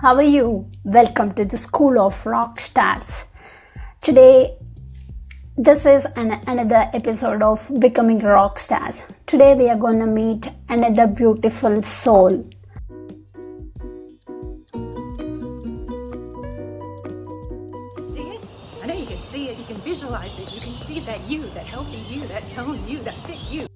how are you? Welcome to the School of Rock Stars. Today, this is an, another episode of Becoming Rock Stars. Today, we are going to meet another beautiful soul. See it? I know you can see it, you can visualize it, you can see that you, that healthy you, that tone you, that fit you.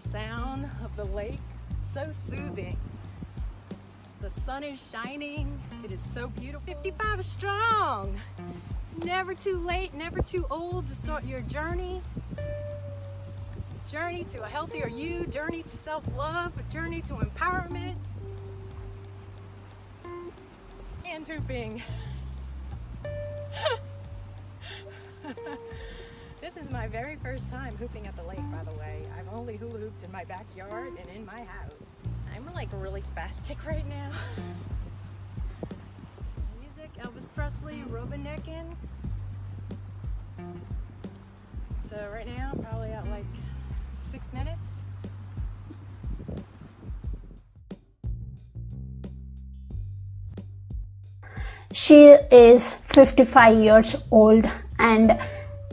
The sound of the lake. So soothing. The sun is shining. It is so beautiful. 55 is strong. Never too late, never too old to start your journey. Journey to a healthier you, journey to self love, a journey to empowerment. And hooping. This is my very first time hooping at the lake, by the way. I've only hula hooped in my backyard and in my house. I'm like really spastic right now. Music, Elvis Presley, rubbernecking. So right now, probably at like six minutes. She is 55 years old and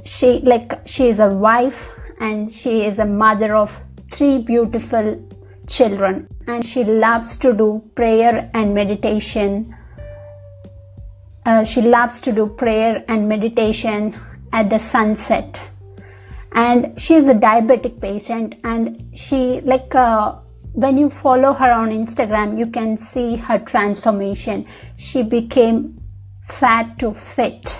she like she is a wife and she is a mother of three beautiful children. And she loves to do prayer and meditation. Uh, she loves to do prayer and meditation at the sunset. And she is a diabetic patient and she like uh, when you follow her on instagram you can see her transformation. She became fat to fit.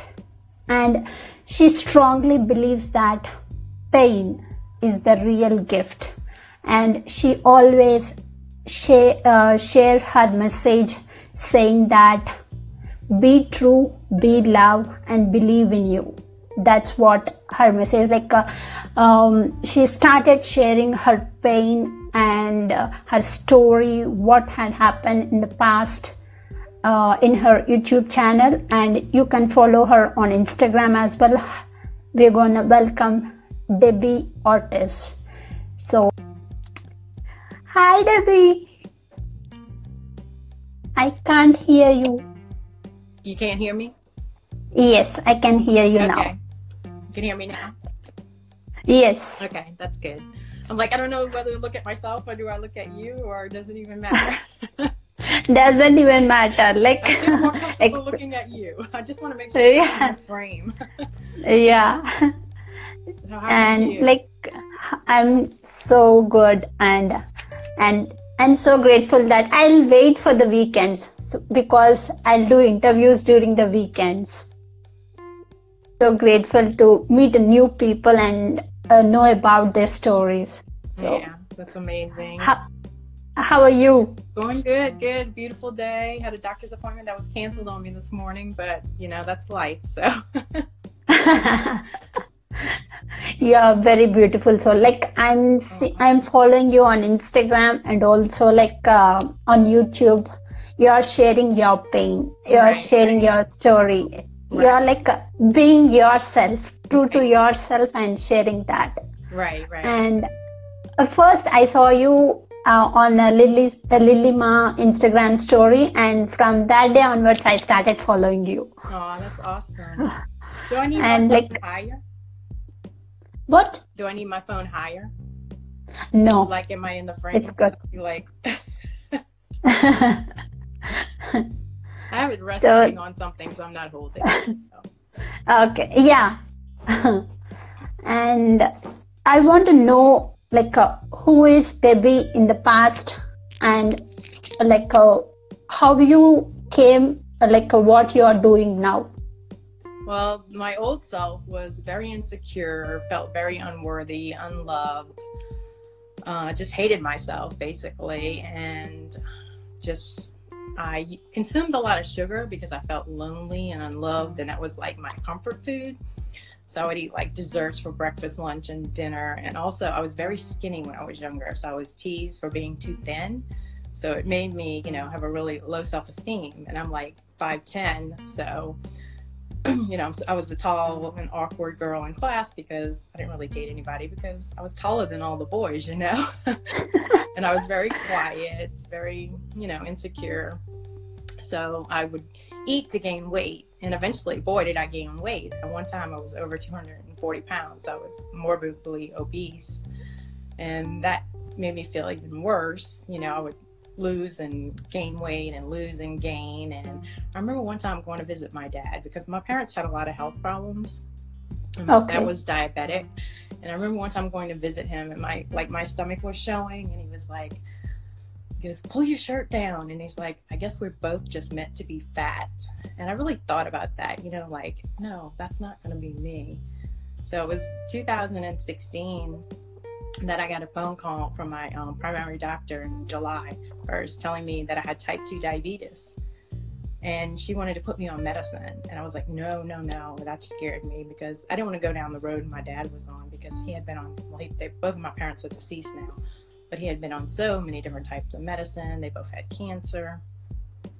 And she strongly believes that pain is the real gift. And she always share, uh, share her message saying that be true be love and believe in you. That's what her message like uh, um, she started sharing her pain and uh, her story what had happened in the past uh, in her YouTube channel, and you can follow her on Instagram as well. We're gonna welcome Debbie Ortiz. So, hi Debbie. I can't hear you. You can't hear me? Yes, I can hear you okay. now. You can hear me now? Yes. Okay, that's good. I'm like, I don't know whether to look at myself or do I look at you or does it even matter? Doesn't even matter. Like, I feel more comfortable ex- looking at you. I just want to make sure Yeah. frame. yeah. So and like i'm so good and and i'm so grateful that i'll wait for the weekends because i'll do interviews during the weekends so grateful to meet new people and uh, know about their stories so yeah, that's amazing. how, how are you? Going good, good, beautiful day. Had a doctor's appointment that was canceled on me this morning, but you know that's life. So. You are very beautiful. So like i'm see, i'm following you on instagram and also like uh, on youtube. You are sharing your pain. You are Right, sharing your story. You are like uh, being yourself true to yourself and sharing that. Right, right. and uh, first i saw you uh, on a lily a lily ma instagram story and from that day onwards i started following you Oh, that's awesome. Do I need And, my phone like- higher? what Do I need my phone higher? no Like, am I in the frame? It's good. Like, I have it resting on something, so I'm not holding. it. So. Okay, yeah. and I want to know, like, uh, who is Debbie in the past, and like, uh, how you came, uh, like, uh, what you are doing now. Well, my old self was very insecure, felt very unworthy, unloved, uh, just hated myself basically, and just I consumed a lot of sugar because I felt lonely and unloved, and that was like my comfort food. So I would eat like desserts for breakfast, lunch, and dinner. And also, I was very skinny when I was younger. So I was teased for being too thin. So it made me, you know, have a really low self esteem. And I'm like 5'10. So, you know, I was the tall and awkward girl in class because I didn't really date anybody because I was taller than all the boys, you know? and I was very quiet, very, you know, insecure. So I would eat to gain weight. And eventually, boy, did I gain weight. At one time, I was over 240 pounds. I was morbidly obese. And that made me feel even worse. You know, I would lose and gain weight and lose and gain. And I remember one time going to visit my dad because my parents had a lot of health problems. Um, and my okay. dad was diabetic. And I remember one time going to visit him and my like my stomach was showing and he was like, he goes, pull your shirt down. And he's like, I guess we're both just meant to be fat. And I really thought about that, you know, like, no, that's not going to be me. So it was 2016 that I got a phone call from my um, primary doctor in July 1st telling me that I had type 2 diabetes. And she wanted to put me on medicine. And I was like, no, no, no. That scared me because I didn't want to go down the road my dad was on because he had been on, well, he, they, both of my parents are deceased now but he had been on so many different types of medicine. They both had cancer.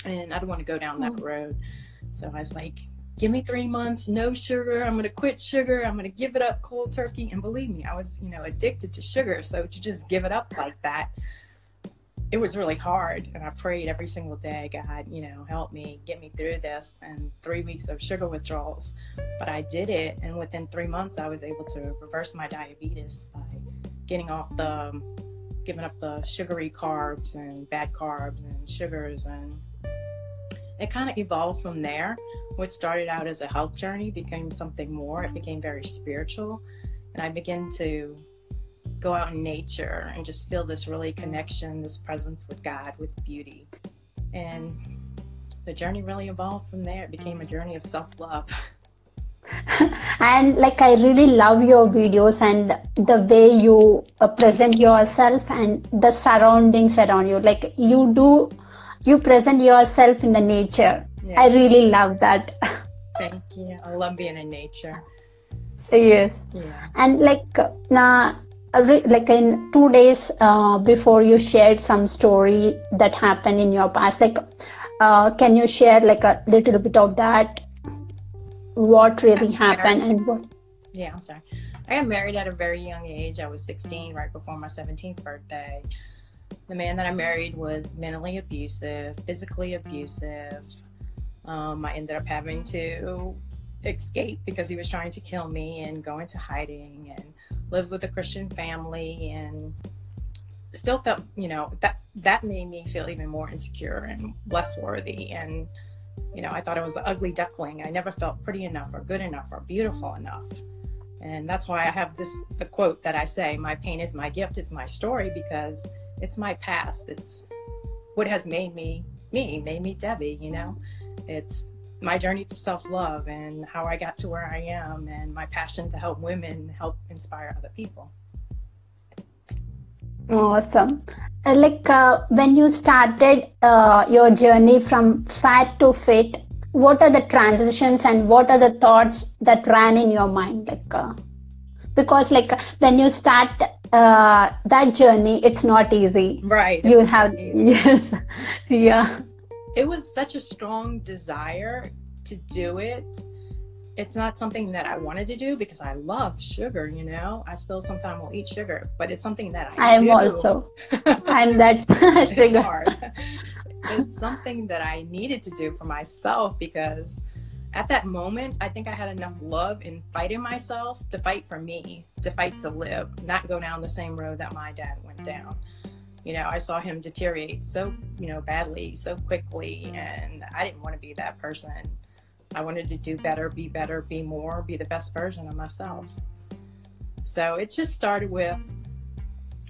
And I don't want to go down that mm. road. So I was like, give me three months, no sugar. I'm going to quit sugar. I'm going to give it up cold turkey. And believe me, I was, you know, addicted to sugar. So to just give it up like that, it was really hard. And I prayed every single day, God, you know, help me, get me through this. And three weeks of sugar withdrawals. But I did it. And within three months, I was able to reverse my diabetes by getting off the giving up the sugary carbs and bad carbs and sugars and it kind of evolved from there. What started out as a health journey became something more. It became very spiritual and i began to go out in nature and just feel this really connection this presence with god with beauty. And the journey really evolved from there. It became a journey of self-love and like i really love your videos and the way you uh, present yourself and the surroundings around you. Like you do you present yourself in the nature. Yeah. i really love that. Thank you. I love being in nature. Yes. Yeah. and like now like in two days uh, before you shared some story that happened in your past like uh, can you share like a little bit of that what really happened and what yeah i'm sorry. I got married at a very young age. I was 16 right before my 17th birthday. The man that i married was mentally abusive physically abusive. Um, i ended up having to escape because he was trying to kill me and go into hiding and live with a christian family and still felt you know that that made me feel even more insecure and less worthy and you know, I thought I was the ugly duckling. I never felt pretty enough or good enough or beautiful enough. And that's why I have this the quote that I say, my pain is my gift, it's my story because it's my past. It's what has made me me, made me Debbie, you know. It's my journey to self-love and how I got to where I am and my passion to help women help inspire other people. Awesome. Uh, like uh, when you started uh, your journey from fat to fit, what are the transitions and what are the thoughts that ran in your mind? Like, uh, because like when you start uh, that journey, it's not easy. Right. You have yes, yeah. It was such a strong desire to do it it's not something that I wanted to do because I love sugar, you know. I still sometimes will eat sugar, but it's something that I I'm also I'm that sugar. It's, hard. it's something that I needed to do for myself because at that moment I think I had enough love in fighting myself to fight for me, to fight to live, not go down the same road that my dad went down. You know, I saw him deteriorate so, you know, badly, so quickly, and I didn't want to be that person I wanted to do better, be better, be more, be the best version of myself. So it just started with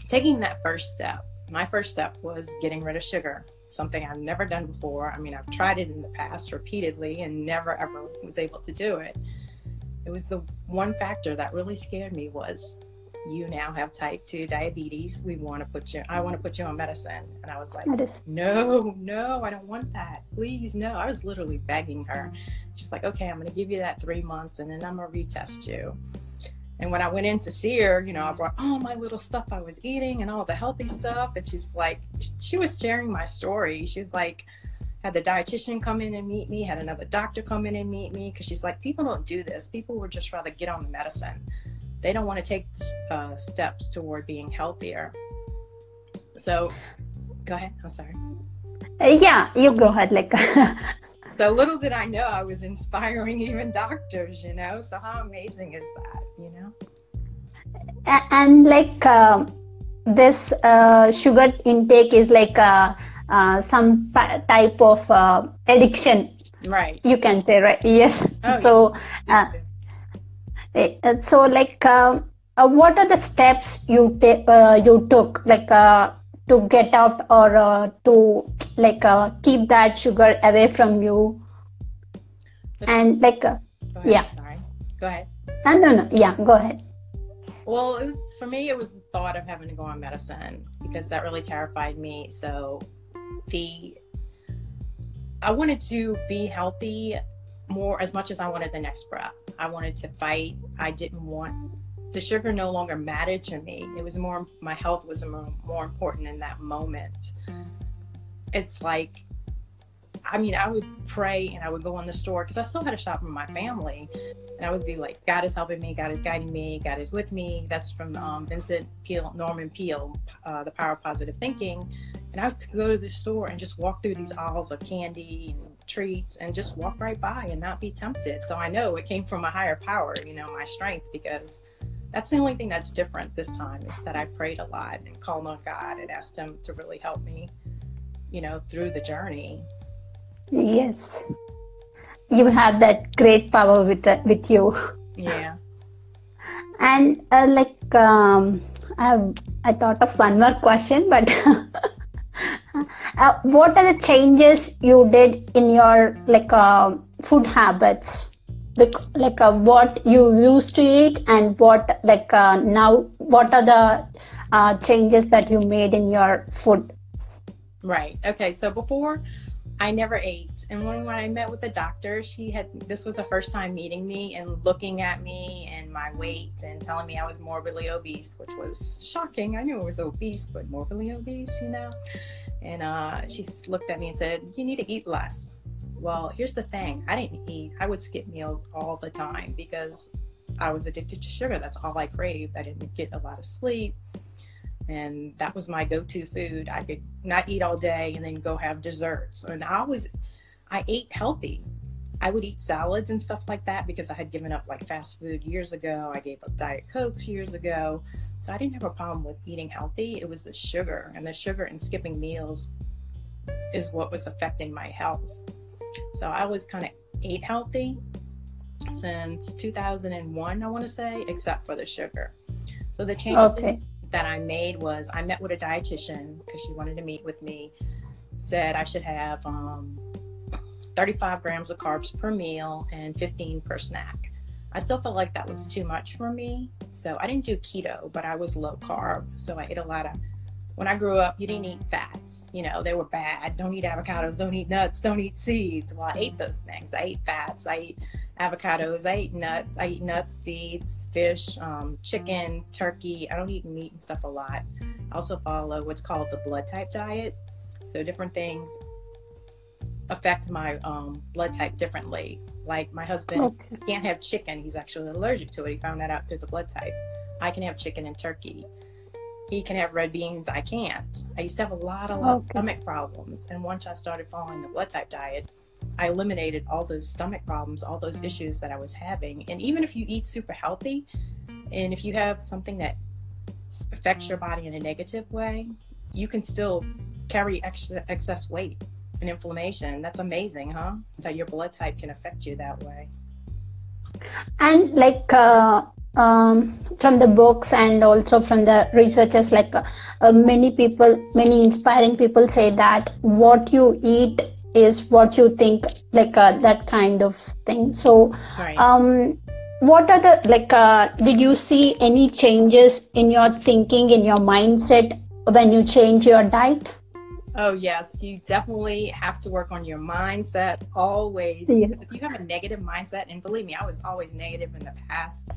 taking that first step. My first step was getting rid of sugar, something I've never done before. I mean, I've tried it in the past repeatedly and never ever was able to do it. It was the one factor that really scared me was you now have type 2 diabetes. We want to put you, I want to put you on medicine. And I was like, no, no, I don't want that. Please, no. I was literally begging her. She's like, okay, I'm going to give you that three months and then I'm going to retest you. And when I went in to see her, you know, I brought all my little stuff I was eating and all the healthy stuff. And she's like, she was sharing my story. She was like, had the dietitian come in and meet me, had another doctor come in and meet me. Cause she's like, people don't do this. People would just rather get on the medicine. They don't want to take uh, steps toward being healthier. So go ahead. I'm sorry. uh, yeah. You go ahead. Like So little did I know I was inspiring even doctors, you know? So how amazing is that, you know? And like um this uh, sugar intake is like uh, uh, some type of uh, addiction Right. you can say right yes Oh, so uh, so like um, uh, what are the steps you ta- uh, you took like uh, to get out or uh, to like uh, keep that sugar away from you and like uh, ahead. yeah. Sorry. Go ahead. uh, no no yeah go ahead Well, it was for me. It was the thought of having to go on medicine because that really terrified me. So, the I wanted to be healthy more as much as I wanted the next breath. I wanted to fight. I didn't want the sugar no longer mattered to me. It was more my health was more, more important in that moment. It's like I mean, I would pray and I would go in the store because I still had to shop with my family. And I would be like, God is helping me, God is guiding me, God is with me. That's from um, Vincent Peale, Norman Peale, uh, The Power of Positive Thinking. And I could go to the store and just walk through these aisles of candy and treats and just walk right by and not be tempted. So I know it came from a higher power, you know, my strength, because that's the only thing that's different this time is that I prayed a lot and called on God and asked Him to really help me, you know, through the journey. yes you have that great power with uh, with you Yeah. and uh, like um, I, I thought of one more question but uh, what are the changes you did in your like uh, food habits like, like uh, what you used to eat and what like uh, now what are the uh, changes that you made in your food Right. Okay. So before, I never ate, and when when I met with the doctor, she had this was the first time meeting me and looking at me and my weight and telling me I was morbidly obese, which was shocking. I knew I was obese, but morbidly obese, you know. And uh, she looked at me and said, "You need to eat less." Well, here's the thing: I didn't eat. I would skip meals all the time because I was addicted to sugar. That's all I craved. I didn't get a lot of sleep and that was my go-to food. I could not eat all day and then go have desserts. And i was i ate healthy. I would eat salads and stuff like that because i had given up like fast food years ago. I gave up diet cokes years ago. So i didn't have a problem with eating healthy. It was the sugar and the sugar and skipping meals is what was affecting my health. So i was kind of ate healthy since 2001 i want to say except for the sugar. So the change okay that I made was I met with a dietitian because she wanted to meet with me. Said I should have um, 35 grams of carbs per meal and 15 per snack. I still felt like that was mm. too much for me, so I didn't do keto, but I was low carb. So I ate a lot of. When I grew up, you didn't eat mm. fats. You know, they were bad. Don't eat avocados. Don't eat nuts. Don't eat seeds. Well, I ate mm. those things. I ate fats. I ate avocados. I eat nuts. I eat nuts, seeds, fish, um, chicken, turkey. I don't eat meat and stuff a lot. I also follow what's called the blood type diet. So different things affect my um, blood type differently. Like my husband okay can't have chicken. He's actually allergic to it. He found that out through the blood type. I can have chicken and turkey. He can have red beans. I can't. I used to have a lot, a lot of Okay. stomach problems. And once I started following the blood type diet, I eliminated all those stomach problems, all those issues that I was having. And even if you eat super healthy, and if you have something that affects your body in a negative way, you can still carry extra excess weight and inflammation. That's amazing, huh? That your blood type can affect you that way. and like uh, um, from the books and also from the researchers like uh, many people many inspiring people say that what you eat is what you think like uh, that kind of thing so Right. um what are the like uh, did you see any changes in your thinking in your mindset when you change your diet Oh, yes. You definitely have to work on your mindset always. Yeah. If you have a negative mindset, and believe me, I was always negative in the past.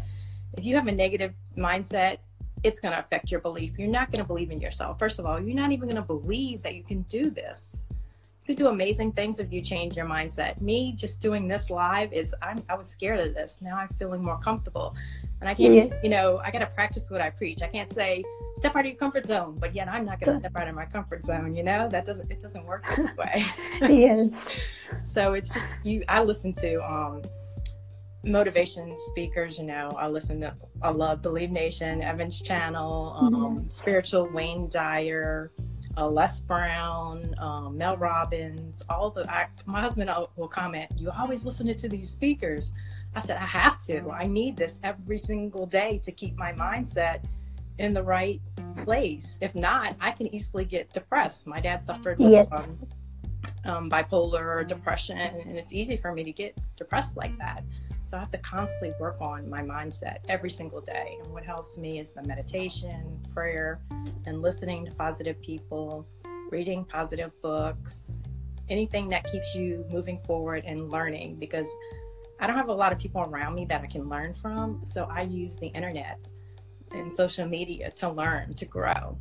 If you have a negative mindset, it's going to affect your belief. You're not going to believe in yourself. First of all, you're not even going to believe that you can do this. You do amazing things if you change your mindset. Me just doing this live is I'm I was scared of this. Now I'm feeling more comfortable. And I can't, Yeah. you know, I got to practice what I preach. I can't say step out of your comfort zone, but yet I'm not going to step out of my comfort zone. You know, that doesn't it doesn't work that way. yes so it's just you. I listen to um, motivation speakers. You know, I listen to I love Believe Nation, Evans Channel, um, Spiritual Wayne Dyer. Uh, Les Brown, um, Mel Robbins, all the. I, my husband will will comment. You always listen to these speakers. I said I have to. I need this every single day to keep my mindset in the right place. If not, I can easily get depressed. My dad suffered with Yes. um, um, bipolar depression, and it's easy for me to get depressed like that. So I have to constantly work on my mindset every single day. And what helps me is the meditation, prayer, and listening to positive people, reading positive books, anything that keeps you moving forward and learning because I don't have a lot of people around me that I can learn from. So I use the internet and social media to learn, to grow.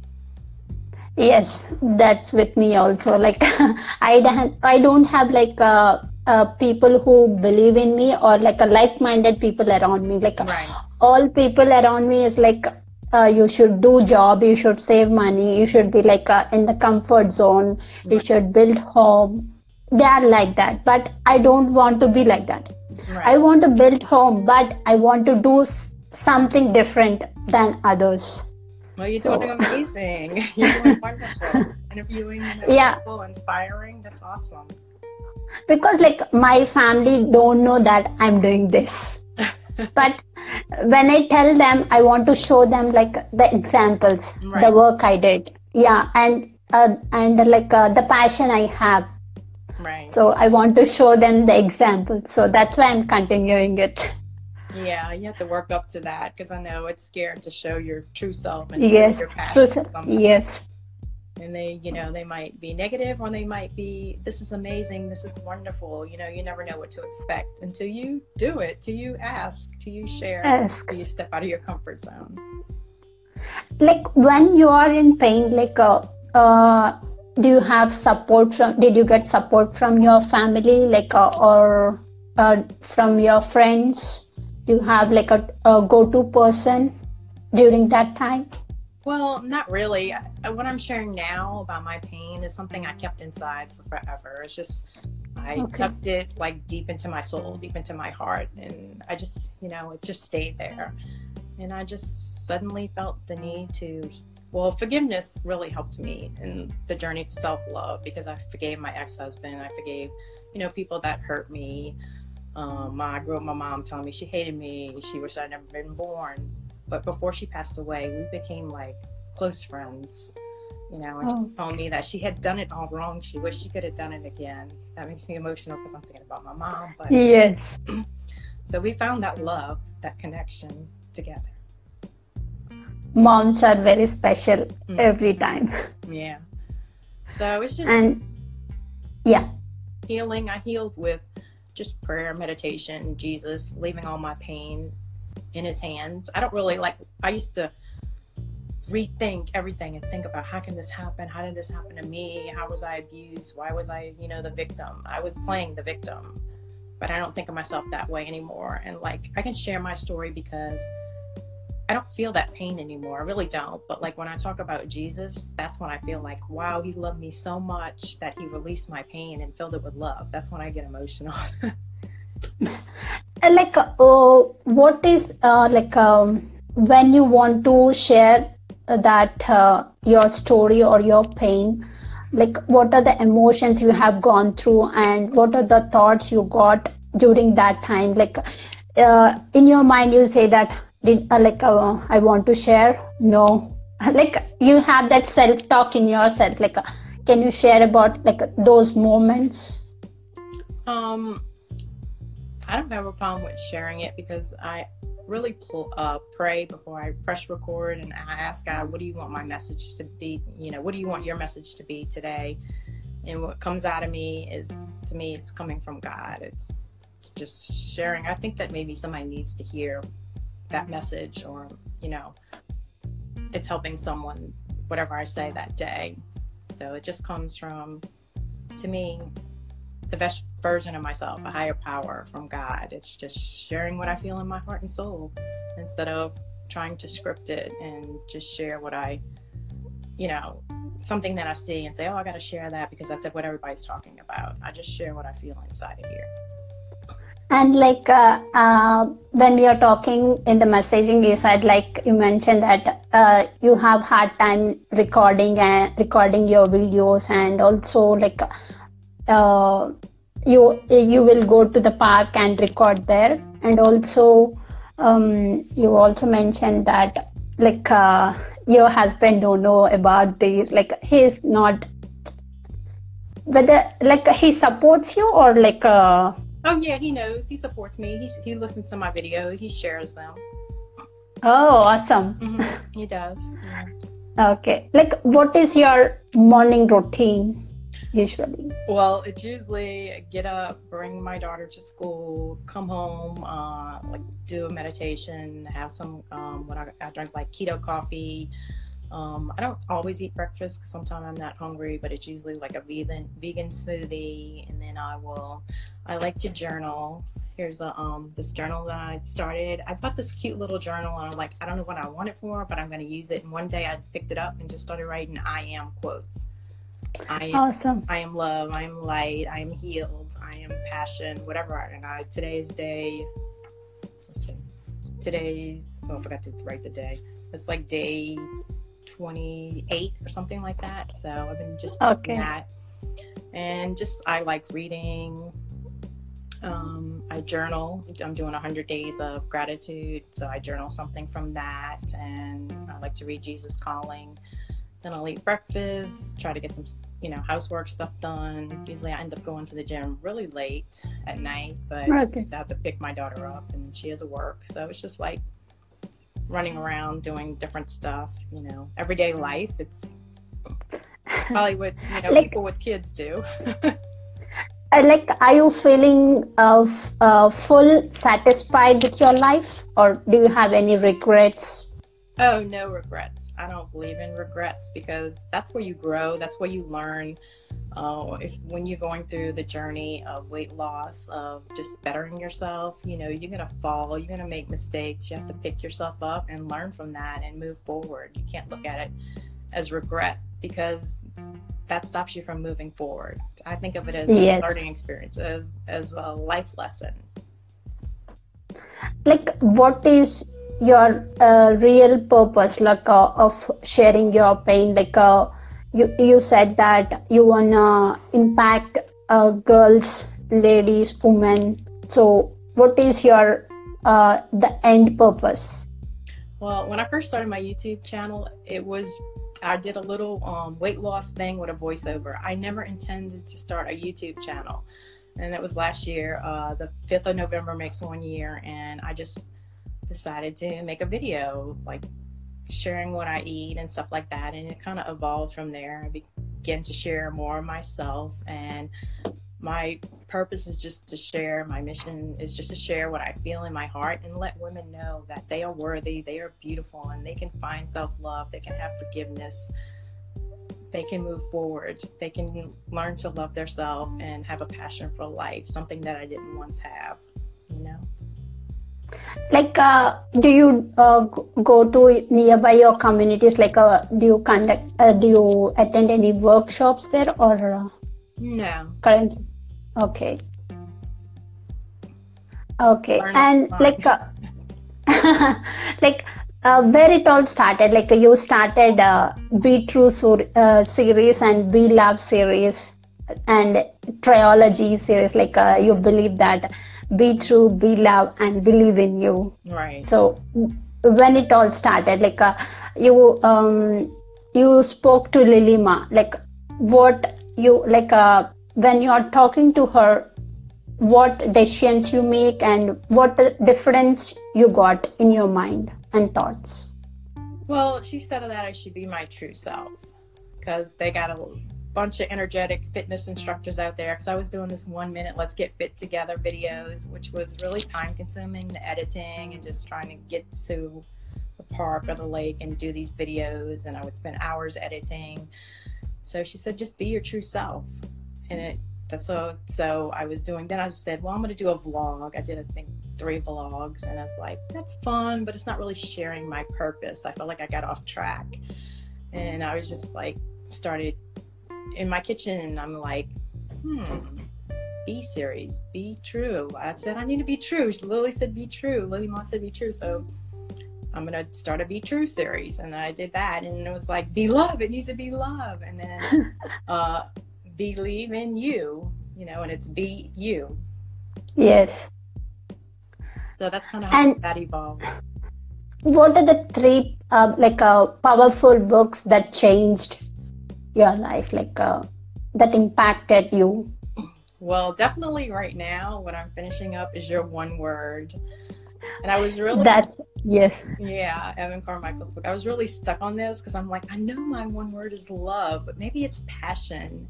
yes that's with me also like i don't i don't have like uh, uh, people who believe in me or like a like-minded people around me like Right. all people around me is like uh, you should do job you should save money you should be like uh, in the comfort zone you should build home they are like that but i don't want to be like that Right. i want to build home but i want to do s- something different than others Well, you're So- doing amazing. You're doing wonderful. Interviewing you know, Yeah. people, inspiring. That's awesome. Because like my family don't know that i'm doing this but when i tell them i want to show them like the examples the work i did yeah and uh, and like uh, the passion i have Right. so i want to show them the examples so that's why i'm continuing it yeah, you have to work up to that because I know it's scared to show your true self and yes your passion. sometimes. yes And they, you know, they might be negative or they might be, this is amazing, this is wonderful. You know, you never know what to expect until you do it, till you ask, till you share, Ask. till you step out of your comfort zone. like when you are in pain like uh, uh do you have support from did you get support from your family like uh, or uh, from your friends do you have like a, a go-to person during that time Well, not really. I, what I'm sharing now about my pain is something I kept inside for forever. It's just, I Okay. tucked it like deep into my soul, deep into my heart. And I just, you know, it just stayed there. And I just suddenly felt the need to, well, forgiveness really helped me in the journey to self love because I forgave my ex husband. I forgave, you know, people that hurt me. Um, I grew up, my mom telling me she hated me. She wished I'd never been born but before she passed away, we became like close friends. You know, and Oh. she told me that she had done it all wrong. She wished she could have done it again. That makes me emotional because I'm thinking about my mom. But yes so we found that love, that connection together. moms are very special Mm. every time Yeah. So it's just and yeah healing. I healed with just prayer, meditation, Jesus, leaving all my pain in his hands. I don't really like, I used to rethink everything and think about how can this happen? How did this happen to me? How was I abused? Why was I, you know, the victim? I was playing the victim, but I don't think of myself that way anymore. And like, I can share my story because I don't feel that pain anymore. I really don't. But like when I talk about Jesus, that's when I feel like, wow, he loved me so much that he released my pain and filled it with love. That's when I get emotional. Uh, like uh, oh, what is uh, like um, when you want to share that uh, your story or your pain? Like what are the emotions you have gone through and what are the thoughts you got during that time? Like uh, in your mind you say that did uh, like uh, i want to share. No. Like you have that self talk in yourself. Like uh, can you share about like those moments? Um, I don't have a problem with sharing it because I really uh, pray before I press record and I ask God, what do you want my message to be? You know, what do you want your message to be today? And what comes out of me is, to me, it's coming from God. It's just sharing. I think that maybe somebody needs to hear that message or, you know, it's helping someone, whatever I say that day. So it just comes from, to me, the best version of myself, a higher power from God. It's just sharing what I feel in my heart and soul instead of trying to script it and just share what I, you know, something that I see and say, oh, I got to share that because that's what everybody's talking about. I just share what I feel inside of here. And like uh, uh, when we are talking in the messaging, you said like you mentioned that uh, you have hard time recording and recording your videos, and also like uh, you you will go to the park and record there. And also um, you also mentioned that like uh, your husband don't know about this. Like he's not whether like he supports you or like uh... oh yeah he knows. He supports me. He's, he listens to my video. He shares them. Oh awesome. Mm-hmm. he does. Yeah. okay. Like what is your morning routine usually? Well, it's usually get up, bring my daughter to school, come home, uh, like do a meditation, have some um, what I, I drink like keto coffee. Um, I don't always eat breakfast because sometimes I'm not hungry, but it's usually like a vegan vegan smoothie, and then I will. I like to journal. Here's a um this journal that I started. I bought this cute little journal, and I'm like, I don't know what I want it for, but I'm going to use it. And one day I picked it up and just started writing "I am" quotes I am, awesome. I am love. I am light. I am healed. I am passion. Whatever. And I today's day. Today's. Oh, I forgot to write the day. It's like day 28 or something like that. So I've been just okay. that. And just I like reading. Um, I journal. I'm doing 100 days of gratitude, so I journal something from that, and I like to read Jesus Calling. Then I'll eat breakfast, try to get some, you know, housework stuff done. Usually I end up going to the gym really late at night, but okay. I have to pick my daughter up and she has to work. So it's just like running around doing different stuff, you know, everyday life. It's probably what, you know, like, people with kids do. like, are you feeling uh, uh, full satisfied with your life or do you have any regrets? Oh, no regrets. I don't believe in regrets because that's where you grow. That's where you learn. Uh, if when you're going through the journey of weight loss, of just bettering yourself, you know, you're gonna fall. You're gonna make mistakes. You have to pick yourself up and learn from that and move forward. You can't look at it as regret because that stops you from moving forward. I think of it as yes. a learning experience, as as a life lesson. Like, what is your uh, real purpose like uh, of sharing your pain like uh, you you said that you wanna impact uh, girls ladies women. So what is your uh, the end purpose? Well when i first started my youtube channel it was i did a little um, weight loss thing with a voiceover. I never intended to start a youtube channel. And that was last year uh, the 5th of november makes one year and i just decided to make a video like sharing what I eat and stuff like that. And it kind of evolved from there. I began to share more of myself. And my purpose is just to share, my mission is just to share what I feel in my heart and let women know that they are worthy, they are beautiful, and they can find self love, they can have forgiveness. They can move forward. They can learn to love themselves and have a passion for life, something that I didn't once have, you know? Like uh, do you uh, go to nearby your communities? Like uh, do you conduct uh, do you attend any workshops there or uh, no. currently okay. Okay and like uh, like where it all started? Like you started be true series and be love series and trilogy series. Like you believe that be true be love and believe in you right so when it all started like uh, you um you spoke to lilima like what you like uh when you are talking to her what decisions you make and what the difference you got in your mind and thoughts? Well, she said that I should be my true self because they got a bunch of energetic fitness instructors out there. Because I was doing this one minute, let's get fit together videos, which was really time consuming, the editing and just trying to get to the park or the lake and do these videos. And I would spend hours editing. So she said, just be your true self. And it, that's so, so I was doing, then I said, well, I'm going to do a vlog. I did, I think, three vlogs. And I was like, that's fun, but it's not really sharing my purpose. I felt like I got off track. And I was just like, started in my kitchen and I'm like, hmm, be serious, be true. I said, I need to be true. Lily said, be true. Lily Mom said, be true. So I'm going to start a Be True series. And I did that. And it was like, be love. It needs to be love. And then uh, believe in you, you know, and it's be you. Yes. So that's kind of how and that evolved. What are the three, uh, like, uh, powerful books that changed your life, like, uh, that impacted you? Well, definitely right now, what I'm finishing up is your one word. And I was really that yes. Yeah evan carmichael's book. I was really stuck on this because i'm like i know my one word is love but maybe it's passion.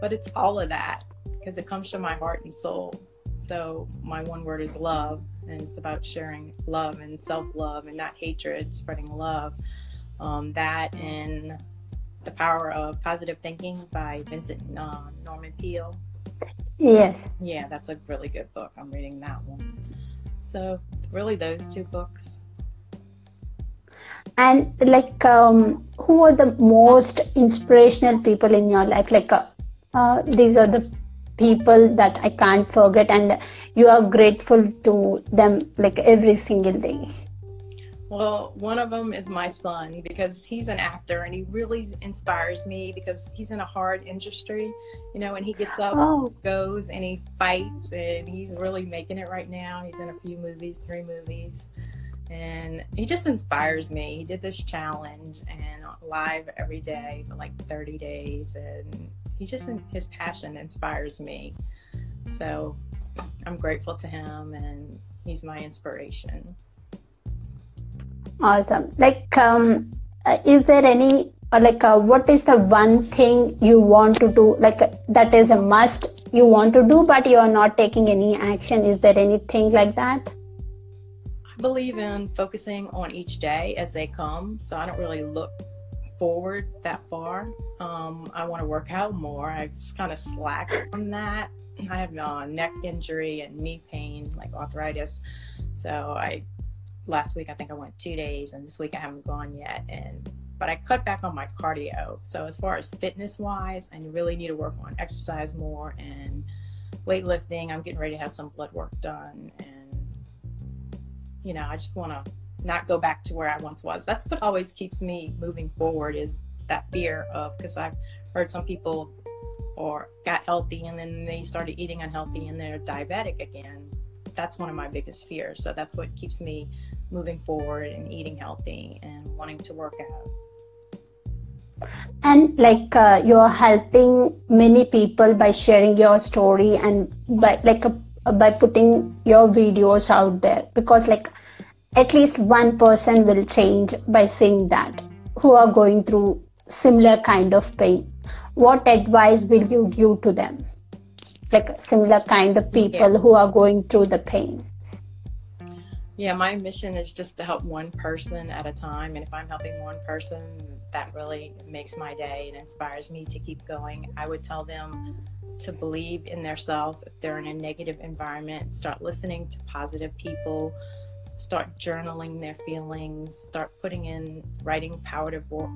But it's all of that because it comes from my heart and soul. So my one word is love and it's about sharing love and self-love and not hatred spreading love. Um, that and the power of positive thinking by vincent uh, norman peale. Yes. Yeah that's a really good book. I'm reading that one. So really those two books. And like um, who are the most inspirational people in your life? Like uh, uh, these are the people that i can't forget and you are grateful to them like every single day well, one of them is my son because he's an actor and he really inspires me because he's in a hard industry, you know, and he gets up, oh. goes, and he fights, and he's really making it right now. He's in a few movies, three movies and he just inspires me. He did this challenge and live every day for like 30 days, and he just his passion inspires me. So I'm grateful to him, and he's my inspiration. Awesome. Like, um, uh, is there any or like uh, what is the one thing you want to do like uh, that is a must you want to do but you are not taking any action is there anything like that i believe in focusing on each day as they come. So I don't really look forward that far. Um, I want to work out more. I just kind of slacked from that. I have a neck injury and knee pain, like arthritis. So I last week I think I went two days, and this week I haven't gone yet. And but I cut back on my cardio. So as far as fitness wise, I really need to work on exercise more and weightlifting. I'm getting ready to have some blood work done and you know, I just want to not go back to where I once was. That's what always keeps me moving forward is that fear of because I've heard some people or got healthy and then they started eating unhealthy and they're diabetic again. That's one of my biggest fears. So that's what keeps me moving forward and eating healthy and wanting to work out. And like uh, you're helping many people by sharing your story and by like a by putting your videos out there because like at least one person will change by seeing that who are going through similar kind of pain what advice will you give to them like similar kind of people yeah. who are going through the pain. Yeah my mission is just to help one person at a time and if i'm helping one person that really makes my day and inspires me to keep going. I would tell them to believe in their self if they're in a negative environment start listening to positive people. Start journaling their feelings. Start putting in writing power,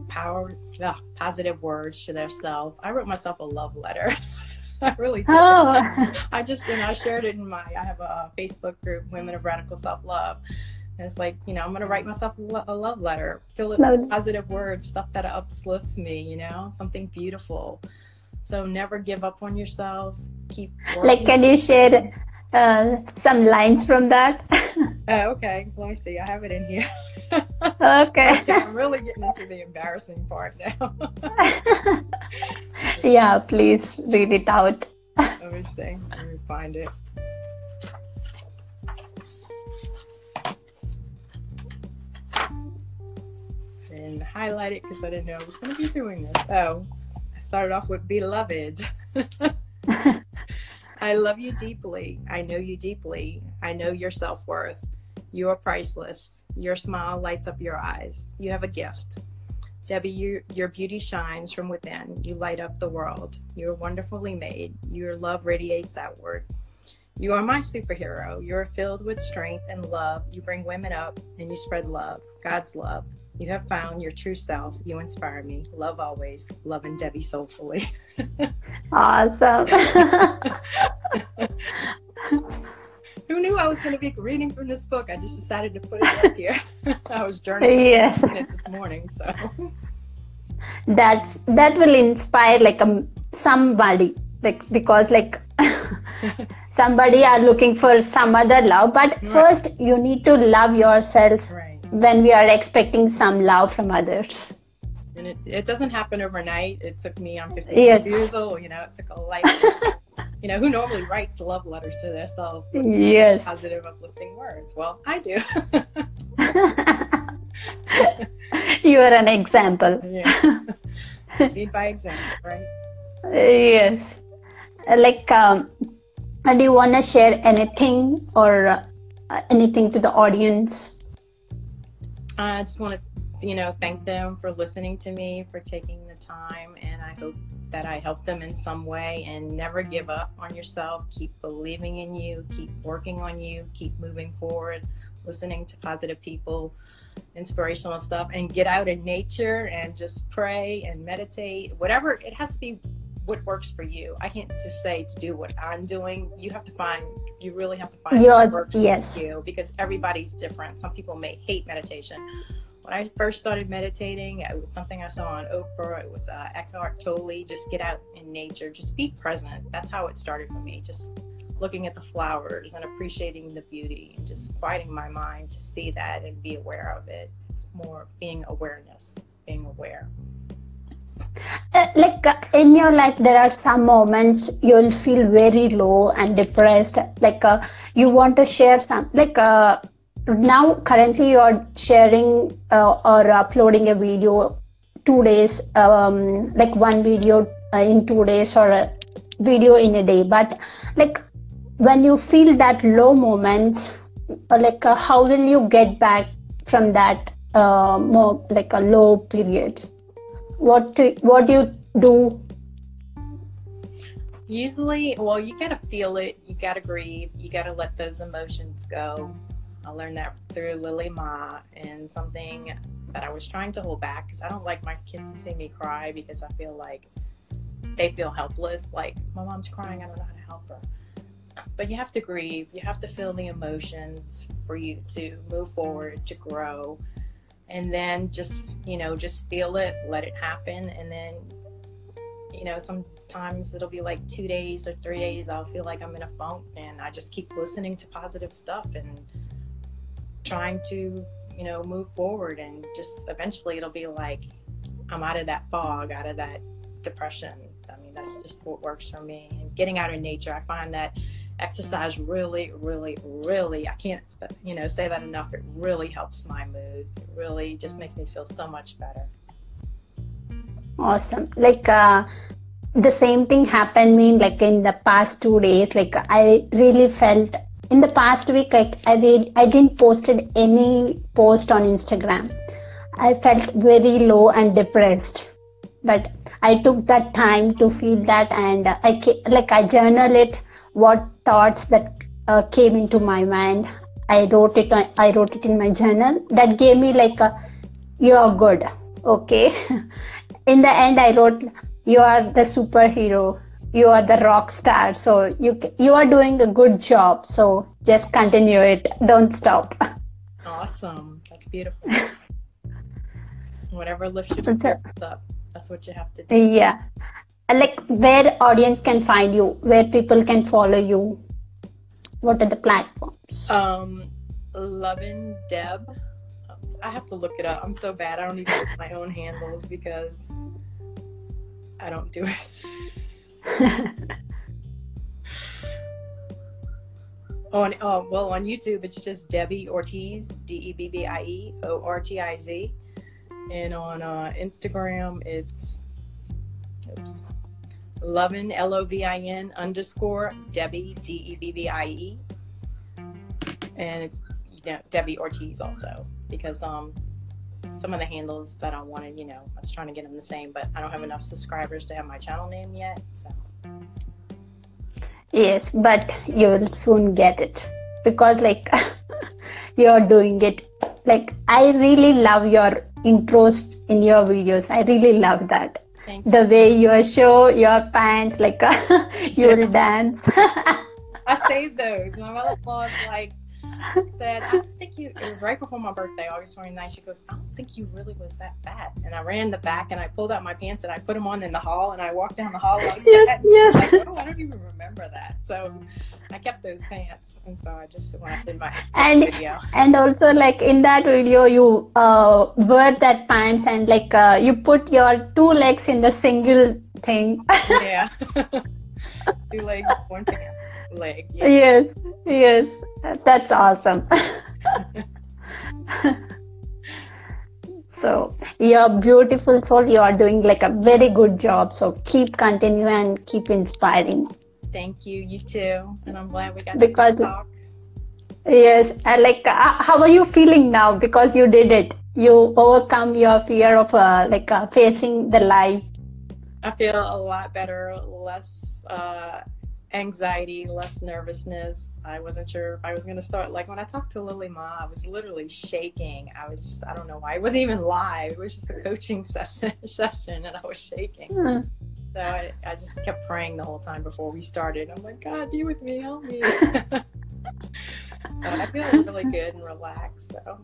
power ugh, positive words to themselves. I wrote myself a love letter i really did oh. i just and i shared it in my i have a facebook group women of radical self-love and it's like, you know, I'm going to write myself a love letter, fill it with positive words, stuff that uplifts me, you know, something beautiful. So never give up on yourself. Keep like, can you share uh, some lines from that? oh, okay. Let me see. I have it in here okay. okay. I'm really getting into the embarrassing part now. yeah, please read it out. Let me see. Let me find it. And highlight it because I didn't know I was going to be doing this. Oh, I started off with beloved. I love you deeply. I know you deeply. I know your self worth. You are priceless. Your smile lights up your eyes. You have a gift. Debbie, you, your beauty shines from within. You light up the world. You are wonderfully made. Your love radiates outward. You are my superhero. You are filled with strength and love. You bring women up and you spread love, God's love. You have found your true self. You inspire me. Love always. Loving and Debbie soulfully. awesome. Who knew I was going to be reading from this book? I just decided to put it up here. I was journaling yes. it this morning, so that that will inspire like a um, somebody like because like somebody are looking for some other love but right. first you need to love yourself right. when we are expecting some love from others and it, it doesn't happen overnight. It took me i'm 50 yes. years old you know it took a life. You know who normally writes love letters to themselves yes. positive uplifting words? Well i do. You are an example. Yeah. Lead by example right? Yes. Like um, do you want to share anything or uh, anything to the audience? I just want to you know thank them for listening to me for taking the time and i hope that i help them in some way and never give up on yourself keep believing in you keep working on you keep moving forward listening to positive people inspirational stuff and get out in nature and just pray and meditate whatever it has to be what works for you. I can't just say to do what I'm doing. You have to find, you really have to find Your, what works yes. for you because everybody's different. Some people may hate meditation. When I first started meditating, it was something I saw on Oprah. It was uh, Eckhart Tolle. Just get out in nature. Just be present. That's how it started for me. Just looking at the flowers and appreciating the beauty and just quieting my mind to see that and be aware of it. It's more being awareness, being aware. Uh, like uh, in your life there are some moments you'll feel very low and depressed like uh, you want to share some like uh, now currently you're sharing uh, or uploading a video two days um, like one video uh, in two days or a video in a day. But like when you feel that low moments like how will you get back from that more like a low period? What do, what do you do? Usually well you gotta feel it you gotta grieve you gotta let those emotions go i learned that through lily ma and something that i was trying to hold back because i don't like my kids to see me cry because i feel like they feel helpless. Like my mom's crying i don't know how to help her. But you have to grieve. You have to feel the emotions for you to move forward to grow and then just you know just feel it let it happen and then you know sometimes it'll be like two days or three days i'll feel like i'm in a funk and i just keep listening to positive stuff and trying to you know move forward and just eventually it'll be like i'm out of that fog out of that depression. I mean that's just what works for me. And getting out in nature i find that exercise really really really i can't you know say that enough. It really helps my mood. It really just makes me feel so much better. Awesome. Like uh the same thing happened me like in the past two days. Like i really felt in the past week like i did i didn't posted any post on instagram. I felt very low and depressed. But i took that time to feel that and i like i journal it what thoughts that uh, came into my mind. I wrote it i wrote it in my journal. That gave me like a you are good. Okay. In the end i wrote you are the superhero you are the rock star so you you are doing a good job so just continue it don't stop. Awesome. That's beautiful. Whatever lifts your spirits up. That's what you have to do. Yeah. Like where audience can find you where people can follow you what are the platforms? Um lovin deb. I have to look it up. I'm so bad. I don't even know my own handles because i don't do it on oh well on youtube it's just debbie ortiz d-e-b-b-i-e o-r-t-i-z And on uh, Instagram, it's oops, Lovin L O V I N underscore Debbie D E B B I E, and it's you know Debbie Ortiz also because um some of the handles that I wanted, you know, I was trying to get them the same, but I don't have enough subscribers to have my channel name yet. So Yes, but you will soon get it because like you're doing it. Like I really love your intros in your videos. I really love that. thank you. The way you show your pants, like you will dance. I saved those. My mother-in-law was like said, I think you it was right before my birthday, August 29th. She goes, I don't think you really was that fat. And I ran the back and I pulled out my pants and I put them on in the hall and I walked down the hall like Yes, that. Yes. like, oh, I don't even remember that. So I kept those pants. And so I just when I did my and video. and also like in that video you uh, wear that pants and like uh, you put your two legs in the single thing. Yeah. Two legs, one pants, leg. Yeah. yes, yes, that's awesome. so you're beautiful soul. You are doing like a very good job. So keep continue and keep inspiring. Thank you. You too. And I'm glad we got Because- to talk. Yes, uh, like uh, how are you feeling now? Because you did it. You overcome your fear of uh, like uh, facing the life. I feel a lot better, less uh, anxiety, less nervousness. I wasn't sure if I was going to start. Like when I talked to Lily Ma, I was literally shaking. I was just, I don't know why. It wasn't even live. It was just a coaching session, session and I was shaking. Hmm. So I, I just kept praying the whole time before we started. I'm like, God, be with me, help me. but I feel really good and relaxed. So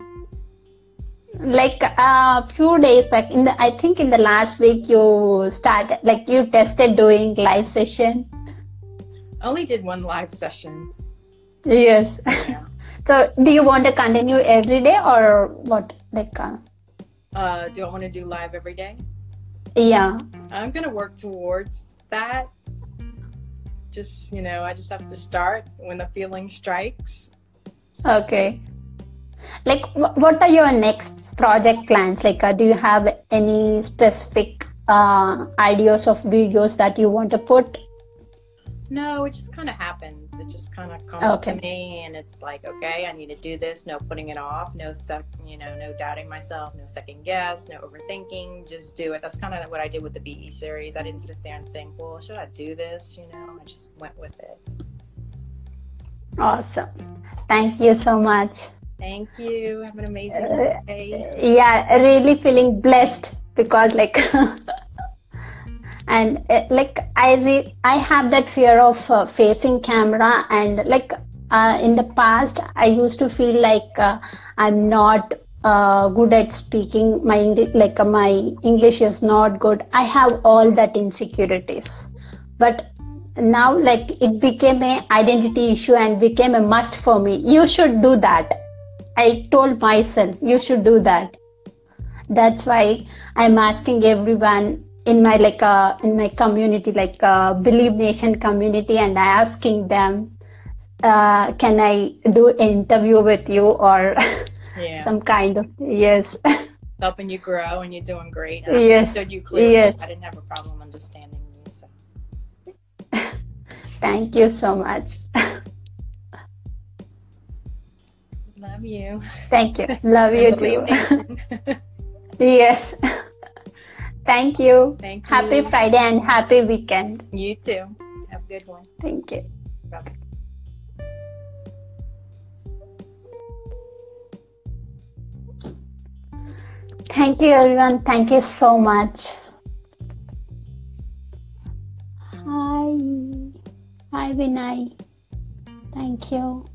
like a few days back in the i think in the last week you started like you tested doing live session only did one live session. yes Yeah. so do you want to continue every day or what like uh, Uh, do I want to do live every day? yeah I'm gonna work towards that. Just you know, I just have to start when the feeling strikes. okay like what are your next project plans like uh, do you have any specific uh, ideas of videos that you want to put No, it just kind of happens. It just kind of comes Okay. to me, and it's like, okay, I need to do this. No putting it off. No sec, you know, no doubting myself. No second guess. No overthinking. Just do it. That's kind of what I did with the BE series. I didn't sit there and think, well, should I do this? You know, I just went with it. awesome thank you so much Thank you. Have an amazing Uh, day. yeah really feeling blessed because like and uh, like i re- i have that fear of uh, facing camera and like uh, in the past i used to feel like uh, i'm not uh, good at speaking. My English, like my english is not good. I have all that insecurities. But now like it became a identity issue and became a must for me. You should do that i told myself you should do that that's why i'm asking everyone in my like uh, in my community like uh, believe nation community and i asking them uh, can i do an interview with you or Yeah. some kind of yes helping you grow and you're doing great. I Yes. understood you clearly. Yes. I didn't have a problem understanding you. So thank you so much love you. thank you love you too yes thank you Thank you. happy friday and happy weekend You too. Have a good one. thank you Bye. Thank you, everyone. Thank you so much. Hi. Hi, Vinay. Thank you.